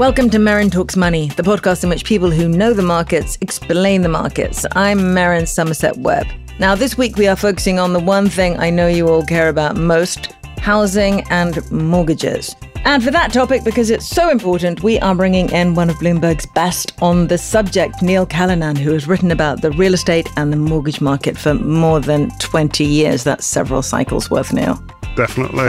Welcome to Merryn Talks Money, the podcast in which people who know the markets explain the markets. I'm Merryn Somerset Webb. Now, this week we are focusing on the one thing I know you all care about most housing and mortgages. And for that topic, because it's so important, we are bringing in one of Bloomberg's best on the subject, Neil Callanan, who has written about the real estate and the mortgage market for more than 20 years. That's several cycles worth, Neil definitely.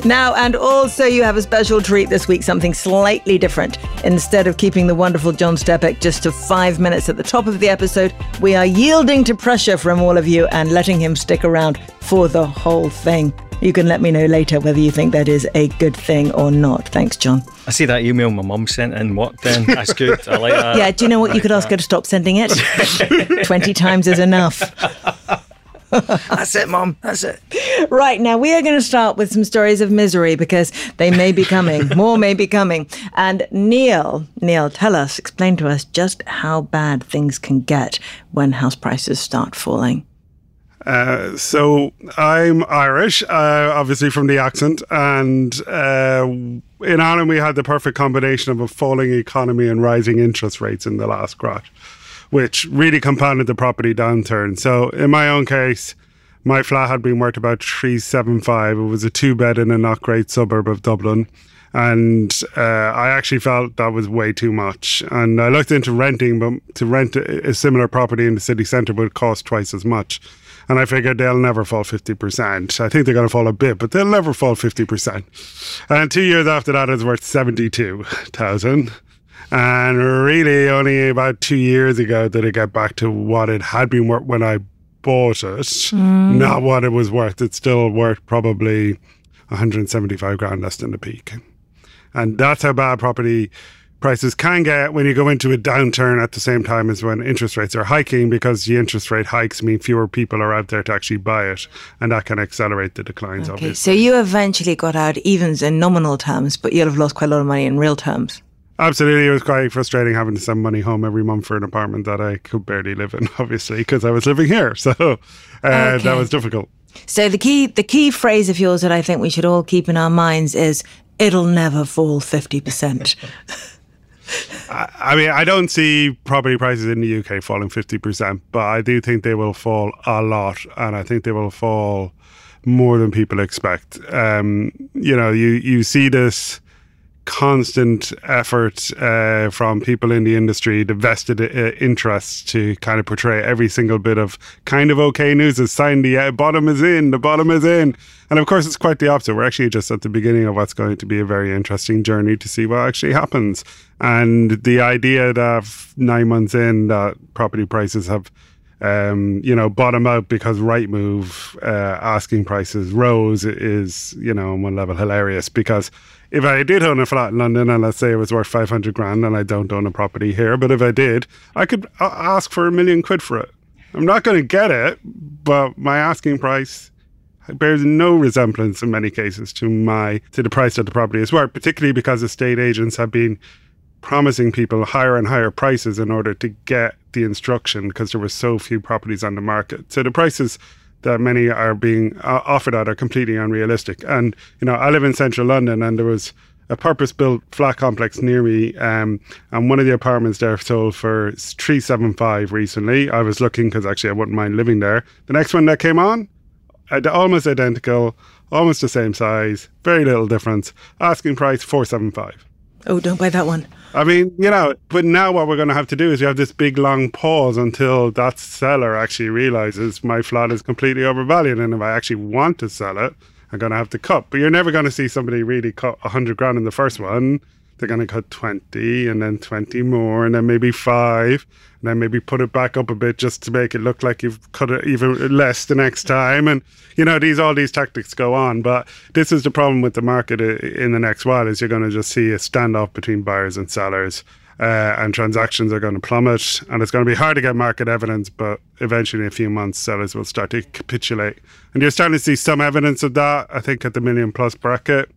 now, and also you have a special treat this week, something slightly different. Instead of keeping the wonderful John Stepek just to five minutes at the top of the episode, we are yielding to pressure from all of you and letting him stick around for the whole thing. You can let me know later whether you think that is a good thing or not. Thanks, John. I see that email my mum sent in What then. That's good. I like that. Yeah, do you know what? You could ask her to stop sending it. 20 times is enough. That's it, Mom. That's it. Right, now we are going to start with some stories of misery because they may be coming. More may be coming. And Neil, Neil, tell us, explain to us just how bad things can get when house prices start falling. Uh, so I'm Irish, uh, obviously from the accent, and uh, in Ireland we had the perfect combination of a falling economy and rising interest rates in the last crash which really compounded the property downturn. So in my own case, my flat had been worth about 375. It was a two bed in a not great suburb of Dublin. And uh, I actually felt that was way too much. And I looked into renting, but to rent a similar property in the city centre would cost twice as much. And I figured they'll never fall 50%. I think they're going to fall a bit, but they'll never fall 50%. And two years after that, it was worth 72,000. And really, only about two years ago did it get back to what it had been worth when I bought it, mm. not what it was worth. It's still worth probably 175 grand less than the peak. And that's how bad property prices can get when you go into a downturn at the same time as when interest rates are hiking because the interest rate hikes mean fewer people are out there to actually buy it and that can accelerate the declines okay, obviously. so you eventually got out evens in nominal terms but you'll have lost quite a lot of money in real terms Absolutely, it was quite frustrating having to send money home every month for an apartment that I could barely live in, obviously, because I was living here. So uh, okay. that was difficult. So the key, the key phrase of yours that I think we should all keep in our minds is "It'll never fall fifty percent." I mean, I don't see property prices in the UK falling fifty percent, but I do think they will fall a lot, and I think they will fall more than people expect. Um, you know, you you see this constant effort uh, from people in the industry, the vested uh, interests to kind of portray every single bit of kind of okay news as sign the uh, bottom is in, the bottom is in. And of course, it's quite the opposite. We're actually just at the beginning of what's going to be a very interesting journey to see what actually happens. And the idea that nine months in, that property prices have um, you know, bottom out because Rightmove uh, asking prices rose is, you know, on one level hilarious because if I did own a flat in London and let's say it was worth 500 grand and I don't own a property here, but if I did, I could uh, ask for a million quid for it. I'm not going to get it, but my asking price bears no resemblance in many cases to my to the price that the property is worth, particularly because estate agents have been promising people higher and higher prices in order to get the instruction because there were so few properties on the market. So the prices that many are being uh, offered at are completely unrealistic. And you know, I live in central London, and there was a purpose-built flat complex near me, um, and one of the apartments there sold for three seven five recently. I was looking because actually I wouldn't mind living there. The next one that came on, almost identical, almost the same size, very little difference. Asking price four seven five. Oh, don't buy that one. I mean, you know, but now what we're going to have to do is we have this big long pause until that seller actually realizes my flat is completely overvalued, and if I actually want to sell it, I'm going to have to cut. But you're never going to see somebody really cut 100 grand in the first one. They're going to cut 20 and then 20 more and then maybe five and then maybe put it back up a bit just to make it look like you've cut it even less the next time. And, you know, these all these tactics go on. But this is the problem with the market in the next while is you're going to just see a standoff between buyers and sellers uh, and transactions are going to plummet. And it's going to be hard to get market evidence, but eventually, in a few months, sellers will start to capitulate. And you're starting to see some evidence of that, I think, at the million plus bracket.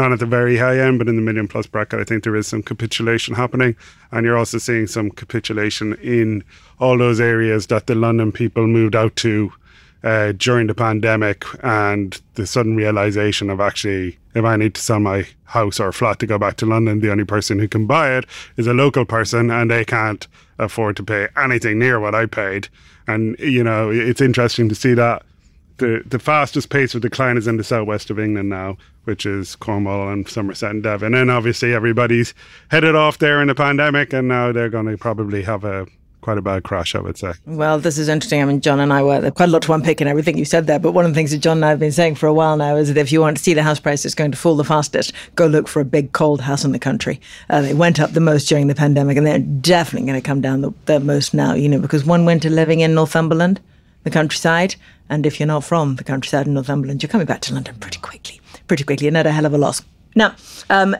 Not at the very high end, but in the million plus bracket, I think there is some capitulation happening. And you're also seeing some capitulation in all those areas that the London people moved out to uh, during the pandemic and the sudden realization of actually, if I need to sell my house or flat to go back to London, the only person who can buy it is a local person and they can't afford to pay anything near what I paid. And, you know, it's interesting to see that the, the fastest pace of decline is in the southwest of England now, which is Cornwall and Somerset and Devon. And obviously, everybody's headed off there in the pandemic, and now they're going to probably have a quite a bad crash, I would say. Well, this is interesting. I mean, John and I were quite a lot to unpick in everything you said there. But one of the things that John and I have been saying for a while now is that if you want to see the house prices going to fall the fastest, go look for a big cold house in the country. Uh, they went up the most during the pandemic, and they're definitely going to come down the, the most now. You know, because one winter living in Northumberland, the countryside, and if you're not from the countryside in Northumberland, you're coming back to London pretty quickly, pretty quickly, and at a hell of a loss. Now, um,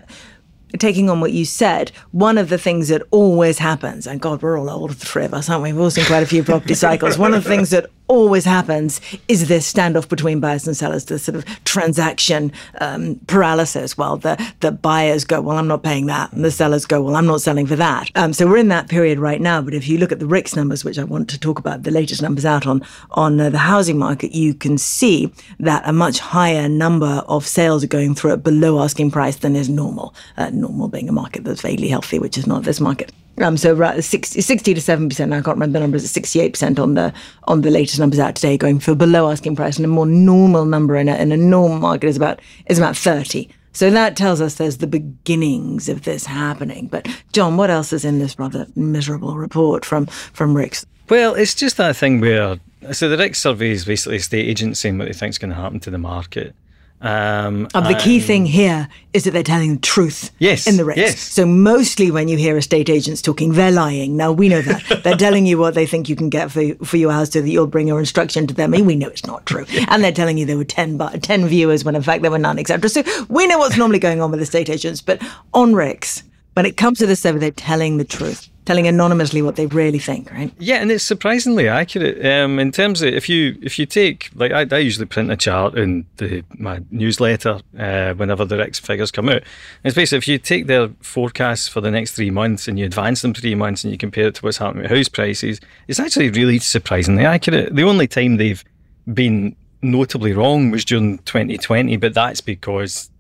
taking on what you said, one of the things that always happens, and God, we're all old, the three of us, aren't we? We've all seen quite a few property cycles. One of the things that always happens is this standoff between buyers and sellers, this sort of transaction um, paralysis. Well, the, the buyers go, well, I'm not paying that. And the sellers go, well, I'm not selling for that. Um, so we're in that period right now. But if you look at the RICS numbers, which I want to talk about, the latest numbers out on, on uh, the housing market, you can see that a much higher number of sales are going through at below asking price than is normal. Uh, normal being a market that's vaguely healthy, which is not this market. Um, so right, 60, 60 to seven percent. I can't remember the numbers. Sixty eight percent on the on the latest numbers out today, going for below asking price, and a more normal number in a, in a normal market is about is about thirty. So that tells us there's the beginnings of this happening. But John, what else is in this rather miserable report from from RICS? Well, it's just that thing where so the RICS survey is basically a state agent saying what they think is going to happen to the market. Um, and the key thing here is that they're telling the truth yes, in the RICS. Yes. So mostly when you hear estate agents talking, they're lying. Now we know that. they're telling you what they think you can get for, for your house so that you'll bring your instruction to them. And we know it's not true. And they're telling you there were 10, 10 viewers when in fact there were none, etc. So we know what's normally going on with estate agents. But on RICS, when it comes to the survey, they're telling the truth telling anonymously what they really think, right? Yeah, and it's surprisingly accurate um, in terms of if you if you take like I, I usually print a chart in the my newsletter uh, whenever the RICS figures come out. it's basically if you take their forecasts for the next three months and you advance them three months and you compare it to what's happening with house prices, it's actually really surprisingly accurate. The only time they've been notably wrong was during 2020, but that's because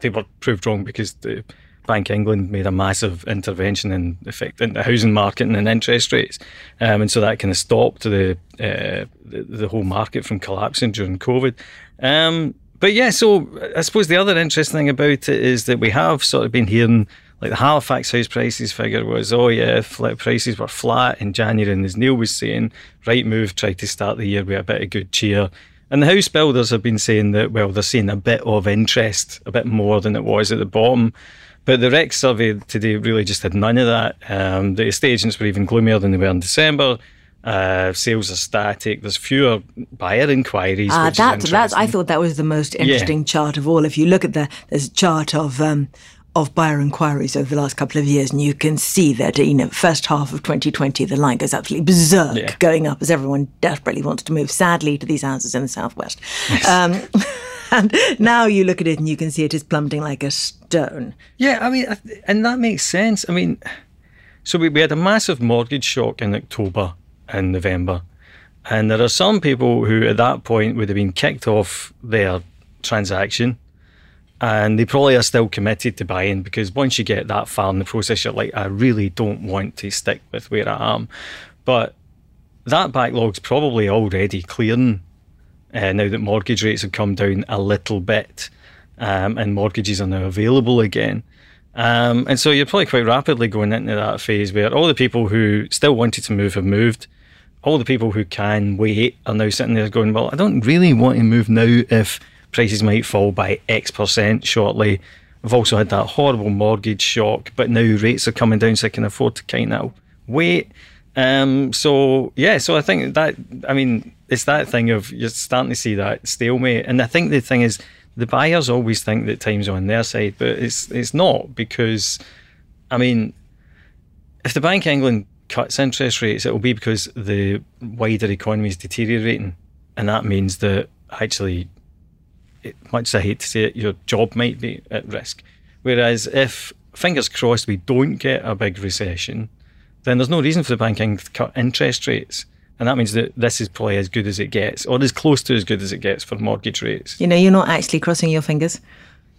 they were proved wrong because the Bank of England made a massive intervention in effect in the housing market and in interest rates, um, and so that kind of stopped the, uh, the, the whole market from collapsing during COVID. Um, but yeah, so I suppose the other interesting thing about it is that we have sort of been hearing like the Halifax house prices figure was, oh yeah, flat prices were flat in January, and as Neil was saying, Rightmove tried to start the year with a bit of good cheer. And the house builders have been saying that, well, they're seeing a bit of interest, a bit more than it was at the bottom. But the RICS survey today really just had none of that. Um, the estate agents were even gloomier than they were in December. Uh, sales are static. There's fewer buyer inquiries. Uh, that, that's, I thought that was the most interesting yeah. chart of all. If you look at the there's a chart of um, of buyer inquiries over the last couple of years, and you can see that you know first half of 2020 the line goes absolutely berserk, yeah. going up as everyone desperately wants to move sadly to these houses in the southwest. Yes. Um, and now you look at it and you can see it is plummeting like a stone. Yeah, I mean, and that makes sense. I mean, so we, we had a massive mortgage shock in October and November. And there are some people who at that point would have been kicked off their transaction and they probably are still committed to buying because once you get that far in the process, you're like, I really don't want to stick with where I am. But that backlog's probably already clearing uh, now that mortgage rates have come down a little bit um, and mortgages are now available again. Um, and so you're probably quite rapidly going into that phase where all the people who still wanted to move have moved. All the people who can wait are now sitting there going, Well, I don't really want to move now if prices might fall by X percent shortly. I've also had that horrible mortgage shock, but now rates are coming down, so I can afford to kind of wait. Um, so yeah, so I think that I mean it's that thing of you're starting to see that stalemate, and I think the thing is the buyers always think that time's on their side, but it's it's not because, I mean, if the Bank of England cuts interest rates, it will be because the wider economy is deteriorating, and that means that actually, it, much as I hate to say it, your job might be at risk. Whereas if fingers crossed we don't get a big recession, then there's no reason for the Bank England to cut interest rates and that means that this is probably as good as it gets, or as close to as good as it gets for mortgage rates. You know, you're not actually crossing your fingers.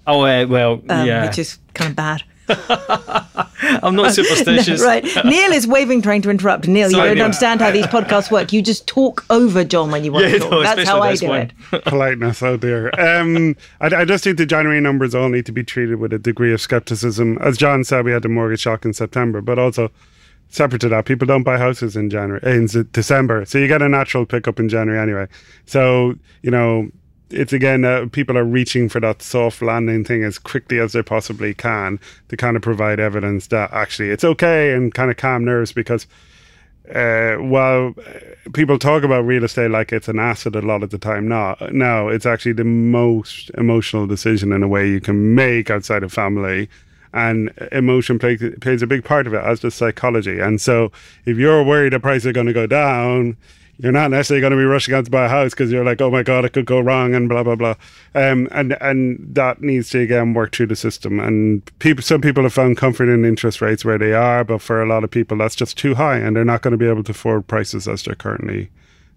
Oh, uh, well, um, yeah. Which is kind of bad. I'm not superstitious. no, right. Neil is waving, trying to interrupt. Neil, Sorry, you don't understand how these podcasts work. You just talk over John when you want yeah, to talk. No, That's how I do one. it. Politeness, oh dear. Um, I, I, just think the January numbers all need to be treated with a degree of skepticism. As John said, we had the mortgage shock in September, but also separate to that, people don't buy houses in January in December, so you get a natural pickup in January anyway. So you know, it's again uh, people are reaching for that soft landing thing as quickly as they possibly can to kind of provide evidence that actually it's okay and kind of calm nerves because. Uh, while uh, people talk about real estate like it's an asset a lot of the time, no, no, it's actually the most emotional decision in a way you can make outside of family and emotion play, plays a big part of it, as does psychology. And so, if you're worried the price is going to go down, you're not necessarily going to be rushing out to buy a house because you're like, oh my god, it could go wrong, and blah blah blah. Um, and and that needs to again work through the system. And people, some people have found comfort in interest rates where they are, but for a lot of people, that's just too high, and they're not going to be able to afford prices as they're currently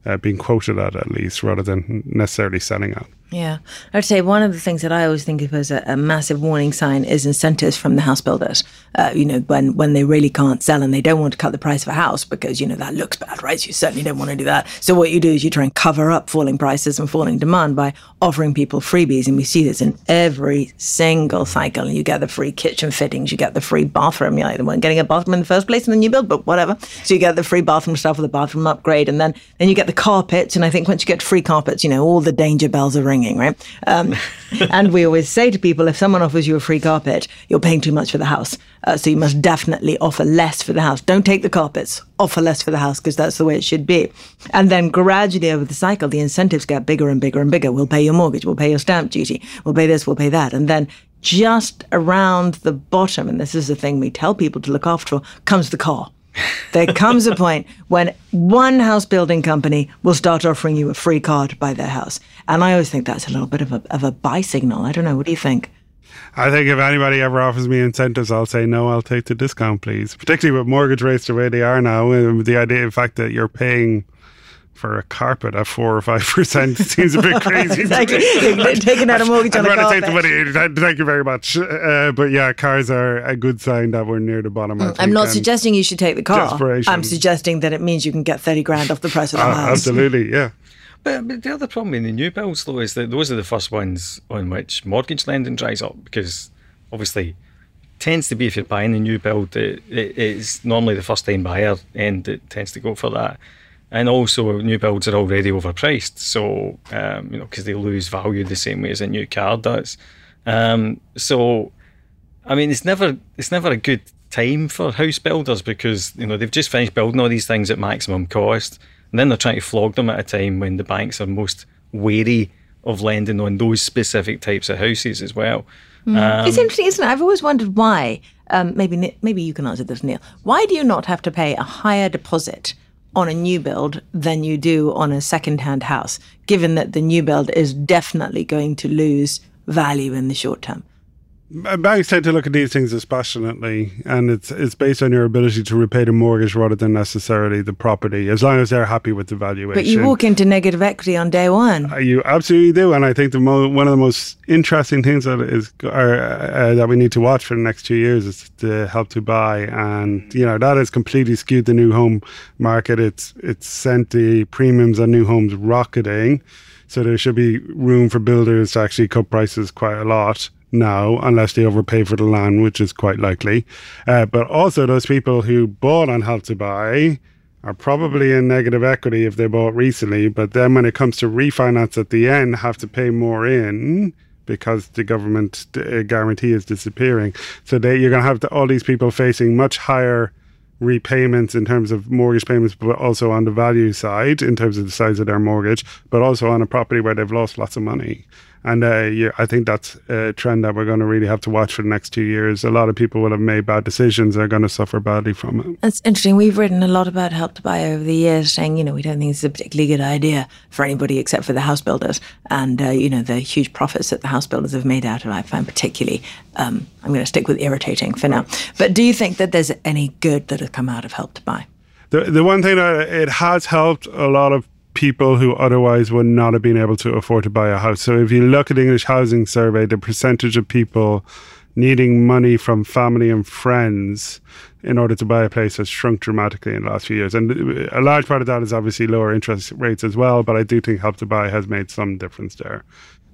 uh, being quoted at, at least, rather than necessarily selling at. Yeah. I would say one of the things that I always think of as a, a massive warning sign is incentives from the house builders. Uh, you know, when, when they really can't sell and they don't want to cut the price of a house because, you know, that looks bad, right? So you certainly don't want to do that. So what you do is you try and cover up falling prices and falling demand by offering people freebies. And we see this in every single cycle. You get the free kitchen fittings, you get the free bathroom. You're like the one getting a bathroom in the first place in the new build, but whatever. So you get the free bathroom stuff with the bathroom upgrade. And then, then you get the carpets. And I think once you get free carpets, you know, all the danger bells are ringing right? Um, and we always say to people, if someone offers you a free carpet, you're paying too much for the house. Uh, so you must definitely offer less for the house. Don't take the carpets, offer less for the house because that's the way it should be. And then gradually over the cycle, the incentives get bigger and bigger and bigger. We'll pay your mortgage, we'll pay your stamp duty, we'll pay this, we'll pay that. And then just around the bottom, and this is the thing we tell people to look after, comes the car there comes a point when one house building company will start offering you a free car to buy their house. And I always think that's a little bit of a, of a buy signal. I don't know. What do you think? I think if anybody ever offers me incentives, I'll say no. I'll take the discount, please. Particularly with mortgage rates the way they are now, the idea, in fact, that you're paying for a carpet at four or five percent seems a bit crazy. Taking out a mortgage on I'd a rather carpet. take the money. Thank you very much. Uh, but yeah, cars are a good sign that we're near the bottom. I I'm not and suggesting you should take the car. desperation. I'm suggesting that it means you can get thirty grand off the price of the uh, house. absolutely, yeah. But, but the other problem in the new builds, though, is that those are the first ones on which mortgage lending dries up because obviously tends to be if you're buying a new build, it, it, it's normally the first time buyer and it tends to go for that. And also, new builds are already overpriced, so um, you know because they lose value the same way as a new car does. Um, so, I mean, it's never it's never a good time for house builders because you know they've just finished building all these things at maximum cost, and then they're trying to flog them at a time when the banks are most wary of lending on those specific types of houses as well. Um, it's interesting, isn't it? I've always wondered why. Um, maybe maybe you can answer this, Neil. Why do you not have to pay a higher deposit on a new build than you do on a second-hand house, given that the new build is definitely going to lose value in the short term? Banks tend to look at these things dispassionately, and it's it's based on your ability to repay the mortgage rather than necessarily the property, as long as they're happy with the valuation. But you walk into negative equity on day one. Uh, you absolutely do, and I think the mo- one of the most interesting things that is are, uh, that we need to watch for the next two years is the help to buy, and you know that has completely skewed the new home market. It's it's sent the premiums on new homes rocketing, so there should be room for builders to actually cut prices quite a lot now, unless they overpay for the land, which is quite likely. Uh, but also, those people who bought on Help to Buy are probably in negative equity if they bought recently. But then when it comes to refinance at the end, have to pay more in because the government uh, guarantee is disappearing. So they, you're going to have all these people facing much higher repayments in terms of mortgage payments, but also on the value side in terms of the size of their mortgage, but also on a property where they've lost lots of money. And uh, yeah, I think that's a trend that we're going to really have to watch for the next two years. A lot of people will have made bad decisions; they're going to suffer badly from it. That's interesting. We've written a lot about help to buy over the years, saying you know we don't think it's a particularly good idea for anybody except for the house builders, and uh, you know the huge profits that the house builders have made out of it. I find particularly. Um, I'm going to stick with irritating for now. But do you think that there's any good that has come out of help to buy? The the one thing that it has helped a lot of people who otherwise would not have been able to afford to buy a house. So if you look at the English Housing Survey, the percentage of people needing money from family and friends in order to buy a place has shrunk dramatically in the last few years. And a large part of that is obviously lower interest rates as well, but I do think Help to Buy has made some difference there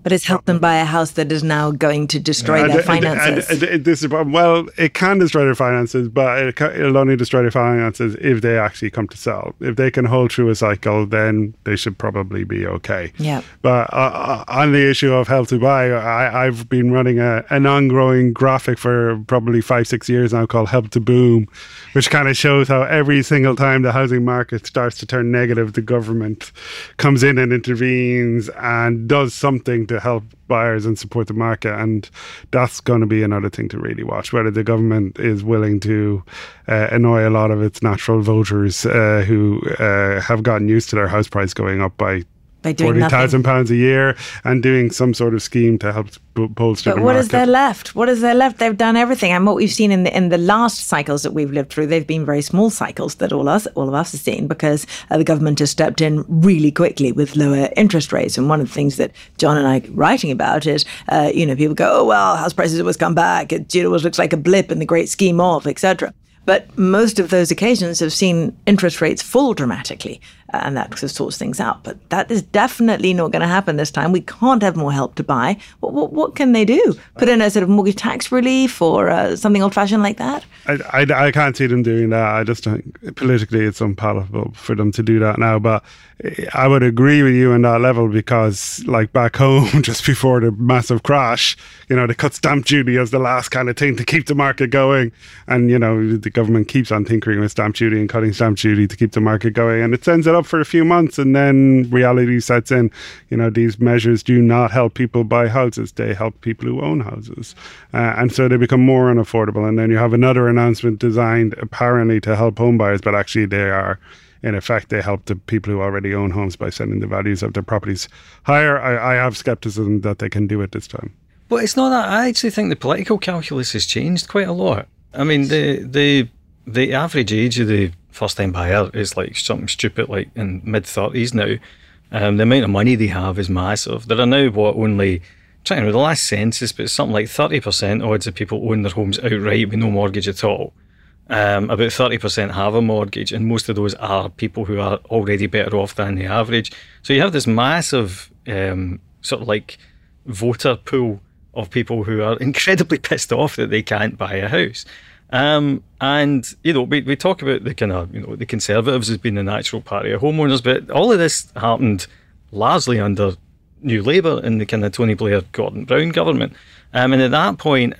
but it's helped them buy a house that is now going to destroy their finances. And, and, and this is well, it can destroy their finances, but it can, it'll only destroy their finances if they actually come to sell. If they can hold through a cycle, then they should probably be okay. Yeah. But uh, uh on the issue of help to buy, I, have been running a, an ongoing graphic for probably five, six years now called Help to Boom, which kind of shows how every single time the housing market starts to turn negative, the government comes in and intervenes and does something to help buyers and support the market. And that's going to be another thing to really watch whether the government is willing to uh, annoy a lot of its natural voters uh, who uh, have gotten used to their house price going up by by doing forty thousand pounds a year and doing some sort of scheme to help bolster but the what market. is there left? What is there left? They've done everything, and what we've seen in the in the last cycles that we've lived through, they've been very small cycles that all us all of us have seen because uh, the government has stepped in really quickly with lower interest rates. And one of the things that John and I are writing about is, uh, you know, people go, oh well, house prices always come back. It know, always looks like a blip in the great scheme of, etc. But most of those occasions have seen interest rates fall dramatically, and that sort of sorts things out. But that is definitely not going to happen this time. We can't have more help to buy. What, what, what can they do? Put in a sort of mortgage tax relief or uh, something old fashioned like that? I, I, I, can't see them doing that. I just think politically it's unpalatable for them to do that now. But I would agree with you on that level because, like back home, just before the massive crash, you know, they cut stamp duty as the last kind of thing to keep the market going. And, you know, the government keeps on tinkering with stamp duty and cutting stamp duty to keep the market going. And it sends it up for a few months and then reality sets in. You know, these measures do not help people buy houses, they help people who own houses. Uh, and so they become more unaffordable. And then you have another announcement designed apparently to help home buyers, but actually they are in effect, they help the people who already own homes by sending the values of their properties higher. I, I have skepticism that they can do it this time. But it's not that. I actually think the political calculus has changed quite a lot. I mean, the the the average age of the first time buyer is like something stupid, like in mid thirties now. Um, the amount of money they have is massive. There are now what only trying to the last census, but something like thirty percent odds of people own their homes outright with no mortgage at all. Um, about 30% have a mortgage, and most of those are people who are already better off than the average. So you have this massive um, sort of like voter pool of people who are incredibly pissed off that they can't buy a house. Um, and you know, we, we talk about the kind of you know the Conservatives as being the natural party of homeowners, but all of this happened largely under New Labour in the kind of Tony Blair, Gordon Brown government. Um, and at that point,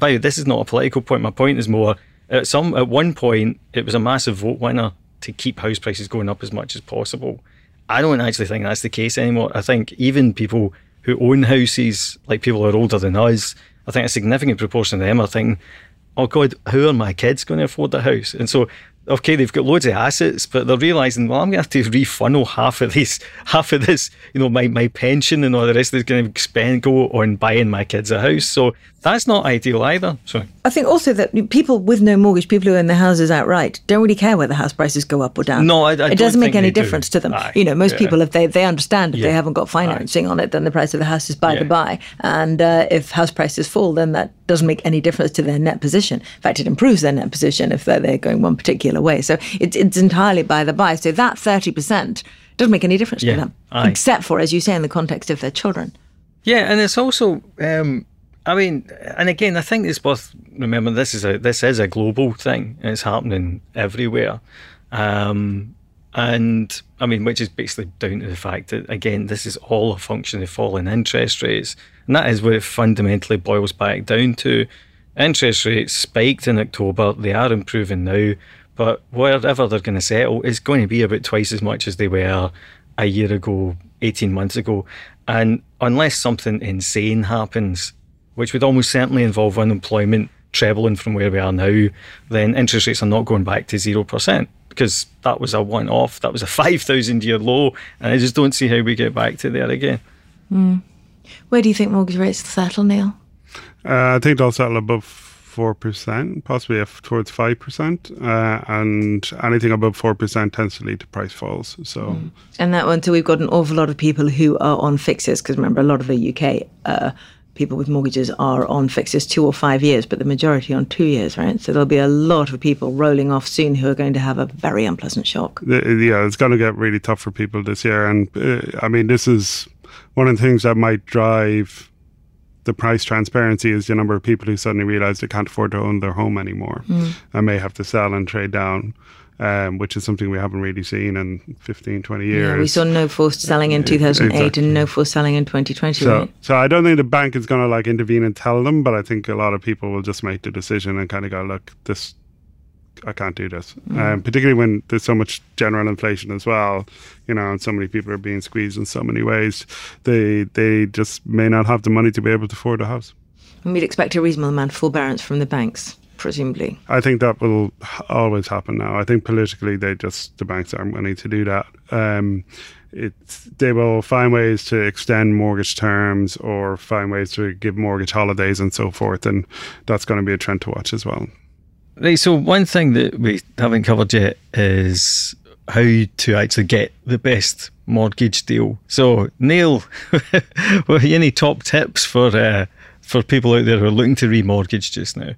by this is not a political point. My point is more at some at one point it was a massive vote winner to keep house prices going up as much as possible. I don't actually think that's the case anymore. I think even people who own houses, like people who are older than us, I think a significant proportion of them are thinking, "Oh God, how are my kids going to afford a house?" And so okay, they've got loads of assets, but they're realizing, well, I'm going to have to refunnel half of this, half of this, you know, my, my pension and all the rest is going to spend go on buying my kids a house. So that's not ideal either. So I think also that people with no mortgage, people who own their houses outright, don't really care whether house prices go up or down. No, I- I it doesn't make any they do. difference to them. Aye, you know, most yeah. people, if they they understand if they haven't got financing on it, then the price of the house is by the Yeah. by. And uh, if house prices fall, then that doesn't make any difference to their net position. In fact, it improves their net position if they're, they're going one particular way. So it's it's entirely by the by. So that thirty percent doesn't make any difference Yeah, to them, aye. except for, as you say, in the context of their children. Yeah, and it's also, um, I mean, and again, I think it's worth remembering this is a this is a global thing. It's happening everywhere, um, and I mean, which is basically down to the fact that again, this is all a function of falling interest rates, and that is what it fundamentally boils back down to. Interest rates spiked in October; they are improving now, but wherever they're going to settle is going to be about twice as much as they were a year ago, 18 months ago. And unless something insane happens, which would almost certainly involve unemployment trebling from where we are now, then interest rates are not going back to 0% because that was a one off, that was a 5,000 year low. And I just don't see how we get back to there again. Where do you think mortgage rates will settle, Neil? Uh, I think they'll settle above four percent, possibly if towards five percent, uh, and anything above four percent tends to lead to price falls. So And that one, so we've got an awful lot of people who are on fixes, because remember, a lot of the UK uh, people with mortgages are on fixes two or five years, but the majority on two years, right? So there'll be a lot of people rolling off soon who are going to have a very unpleasant shock. yeah, it's going to get really tough for people this year. And uh, I mean, this is one of the things that might drive the price transparency is the number of people who suddenly realize they can't afford to own their home anymore and may have to sell and trade down. Um, which is something we haven't really seen in 15, 20 years. Yeah, we saw no forced selling in 2008 Exactly. and no forced selling in 2020, So, right? so I don't think the bank is going to like intervene and tell them, but I think a lot of people will just make the decision and kind of go, look, this, I can't do this. Um, particularly when there's so much general inflation as well, you know, and so many people are being squeezed in so many ways. They they just may not have the money to be able to afford a house. And we'd expect a reasonable amount of forbearance from the banks, presumably. I think that will always happen now. I think politically, they just the banks aren't willing to do that. Um, it's they will find ways to extend mortgage terms or find ways to give mortgage holidays and so forth, and that's going to be a trend to watch as well. Right. So one thing that we haven't covered yet is how to actually get the best mortgage deal. So Neil, what are any top tips for uh, for people out there who are looking to remortgage just now?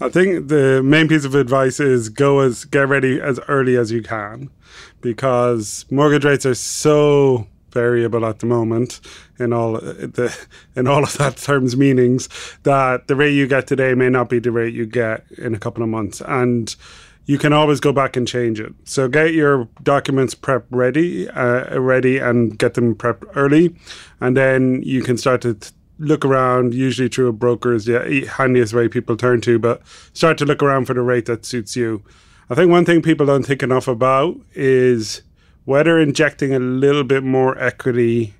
I think the main piece of advice is go as get ready as early as you can, because mortgage rates are so variable at the moment in all the in all of that terms meanings that the rate you get today may not be the rate you get in a couple of months. And you can always go back and change it. So get your documents prep ready uh, ready and get them prepped early. And then you can start to look around usually through a broker is the handiest way people turn to but start to look around for the rate that suits you i think one thing people don't think enough about is whether injecting a little bit more equity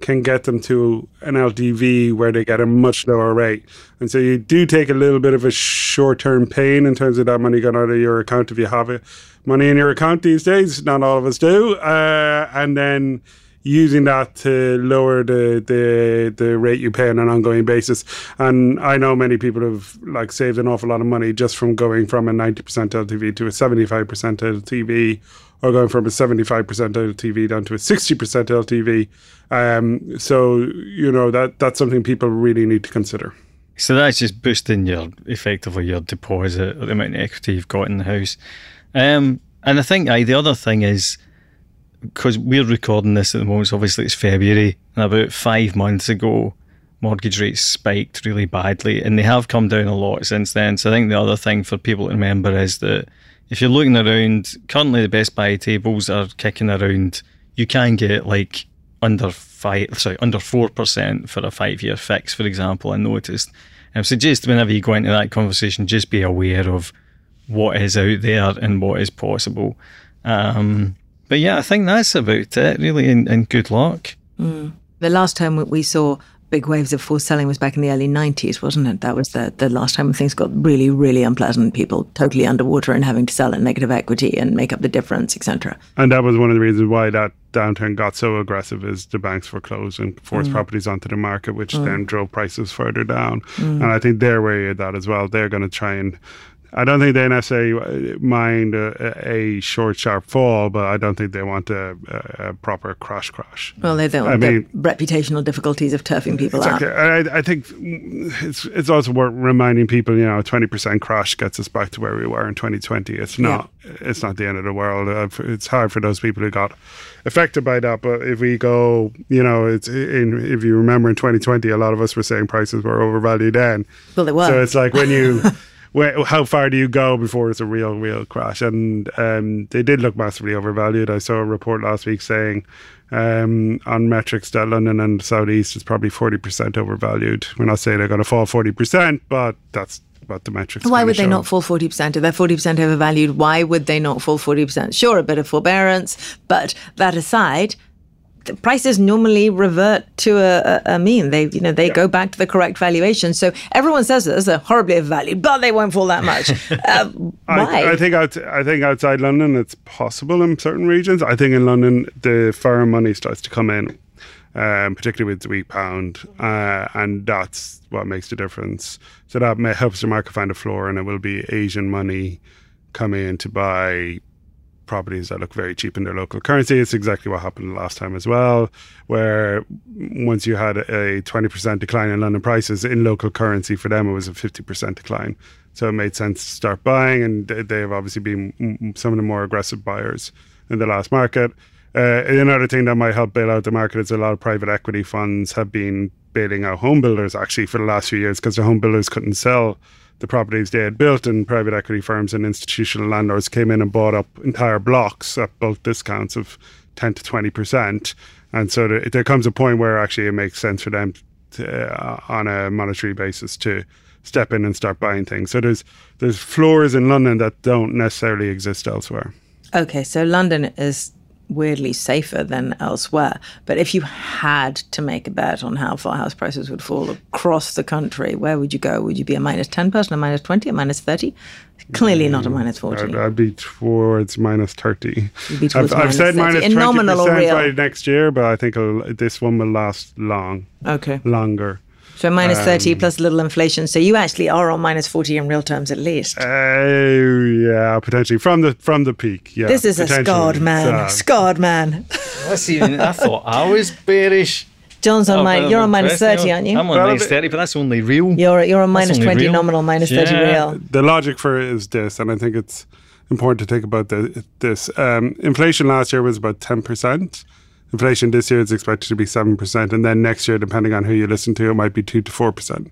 can get them to an LTV where they get a much lower rate. And so you do take a little bit of a short term pain in terms of that money going out of your account if you have it. Money in your account these days, not all of us do. Uh, and then using that to lower the, the the rate you pay on an ongoing basis. And I know many people have like saved an awful lot of money just from going from a 90% LTV to a 75% LTV or going from a 75% LTV down to a 60% LTV. Um, so, you know, that that's something people really need to consider. So that's just boosting your effectively your deposit or the amount of equity you've got in the house. Um, and I think the other thing is because we're recording this at the moment, so obviously it's February, and about five months ago, mortgage rates spiked really badly, and they have come down a lot since then. So I think the other thing for people to remember is that if you're looking around, currently the Best Buy tables are kicking around. You can get like under five, sorry, under four percent for a five-year fix, for example. I noticed. Um, so just whenever you go into that conversation, just be aware of what is out there and what is possible. Um, but yeah, I think that's about it, really, and, and good luck. The last time we- we saw big waves of forced selling was back in the early 90s, wasn't it? That was the, the last time when things got really, really unpleasant. People totally underwater and having to sell at negative equity and make up the difference, etc. And that was one of the reasons why that downturn got so aggressive is the banks foreclosed and forced mm. properties onto the market, which mm. then drove prices further down. Mm. And I think they're wary of that as well. They're going to try and I don't think they necessarily mind a, a, short, sharp fall, but I don't think they want a, a, proper crash crash. Well, they don't I mean, reputational difficulties of turfing people exactly. out. I, I, think it's it's also worth reminding people, you know, 20% crash gets us back to where we were in 2020. It's not yeah. it's not the end of the world. Uh, it's hard for those people who got affected by that. But if we go, you know, it's in, if you remember in 2020, a lot of us were saying prices were overvalued then. Well, they were. So it's like when you where, how far do you go before it's a real, real crash? And um, they did look massively overvalued. I saw a report last week saying um, on metrics that London and the Southeast is probably 40% overvalued. We're not saying they're going to fall 40%, but that's about the metrics. Why would they show. not fall 40%? If they're 40% overvalued, why would they not fall 40%? Sure, a bit of forbearance, but that aside, prices normally revert to a, a, mean. They, you know, they yeah. go back to the correct valuation. So everyone says this, they're horribly overvalued, but they won't fall that much. Uh, why? I, I, think out, I think outside London, it's possible in certain regions. I think in London, the foreign money starts to come in. Um, particularly with the weak pound, uh, and that's what makes the difference. So that may, helps the market find a floor, and it will be Asian money coming in to buy properties that look very cheap in their local currency. It's exactly what happened last time as well, where once you had a 20% decline in London prices in local currency, for them it was a 50% decline. So it made sense to start buying, and they have obviously been some of the more aggressive buyers in the last market. Uh, another thing that might help bail out the market is a lot of private equity funds have been bailing out home builders actually for the last few years because the home builders couldn't sell the properties they had built, and private equity firms and institutional landlords came in and bought up entire blocks at bulk discounts of 10 to 20%. And so there comes a point where actually it makes sense for them to, uh, on a monetary basis to step in and start buying things. So there's there's floors in London that don't necessarily exist elsewhere. Okay, so London is weirdly safer than elsewhere. But if you had to make a bet on how far house prices would fall across the country, where would you go? Would you be a minus 10 person, a minus 20, a minus 30? Clearly not a mm, minus 40. I'd, I'd be towards minus 30. You'd be towards I've, minus I've said 30. minus In 20% by next year, but I think uh, this one will last long. Okay. Longer. So minus 30 um, plus a little inflation. So you actually are on minus 40 in real terms at least. Uh, yeah, potentially from the from the peak. Yeah. This is a scarred man. Uh, scarred man. That's even, I thought I was bearish. John's on oh, my, you're on minus 30, aren't you? I'm on well, minus 30, but that's only real. You're, you're on minus 20 real. nominal, minus yeah. 30 real. The logic for it is this, and I think it's important to think about the, this. Um, inflation last year was about 10%. Inflation this year is expected to be 7%. And then next year, depending on who you listen to, it might be 2 to 4%.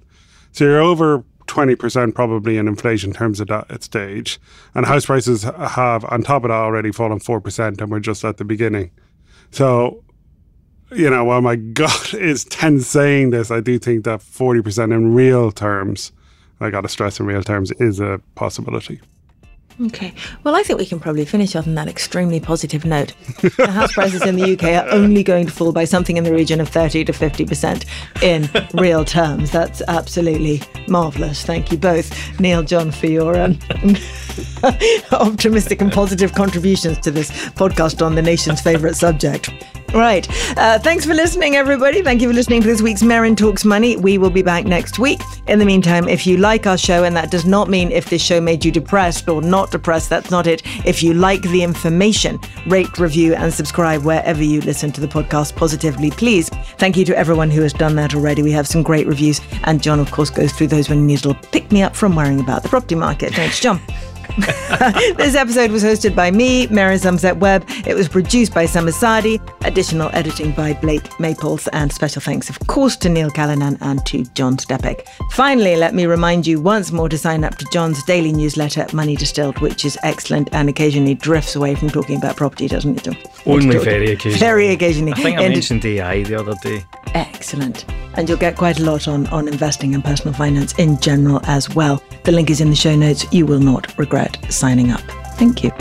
So you're over 20% probably in inflation terms at that stage. And house prices have, on top of that, already fallen 4%, and we're just at the beginning. So, you know, while my gut is tense saying this, I do think that 40% in real terms, I got to stress in real terms, is a possibility. Okay. Well, I think we can probably finish off on that extremely positive note. the house prices in the UK are only going to fall by something in the region of 30 to 50% in real terms. That's absolutely marvellous. Thank you both, Neil, John, for your um, optimistic and positive contributions to this podcast on the nation's favourite subject. Right. Uh, thanks for listening, everybody. Thank you for listening to this week's Merryn Talks Money. We will be back next week. In the meantime, if you like our show, and that does not mean if this show made you depressed or not depressed, that's not it. If you like the information, rate, review, and subscribe wherever you listen to the podcast positively, please. Thank you to everyone who has done that already. We have some great reviews, and John, of course, goes through those when he needs a little pick me up from worrying about the property market. Thanks, John. this episode was hosted by me, Merryn Somerset Webb. It was produced by Summer Sadi. Additional editing by Blake Maples. And special thanks, of course, to Neil Callanan and to John Stepek. Finally, let me remind you once more to sign up to John's daily newsletter, Money Distilled, which is excellent and occasionally drifts away from talking about property, doesn't it, John? Only very occasionally. Very occasionally. I think I mentioned AI the other day. Excellent. And you'll get quite a lot on, on investing and personal finance in general as well. The link is in the show notes. You will not regret signing up. Thank you.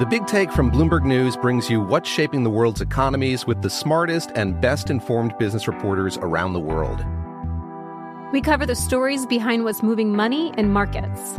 The Big Take from Bloomberg News brings you what's shaping the world's economies with the smartest and best informed business reporters around the world. We cover the stories behind what's moving money and markets.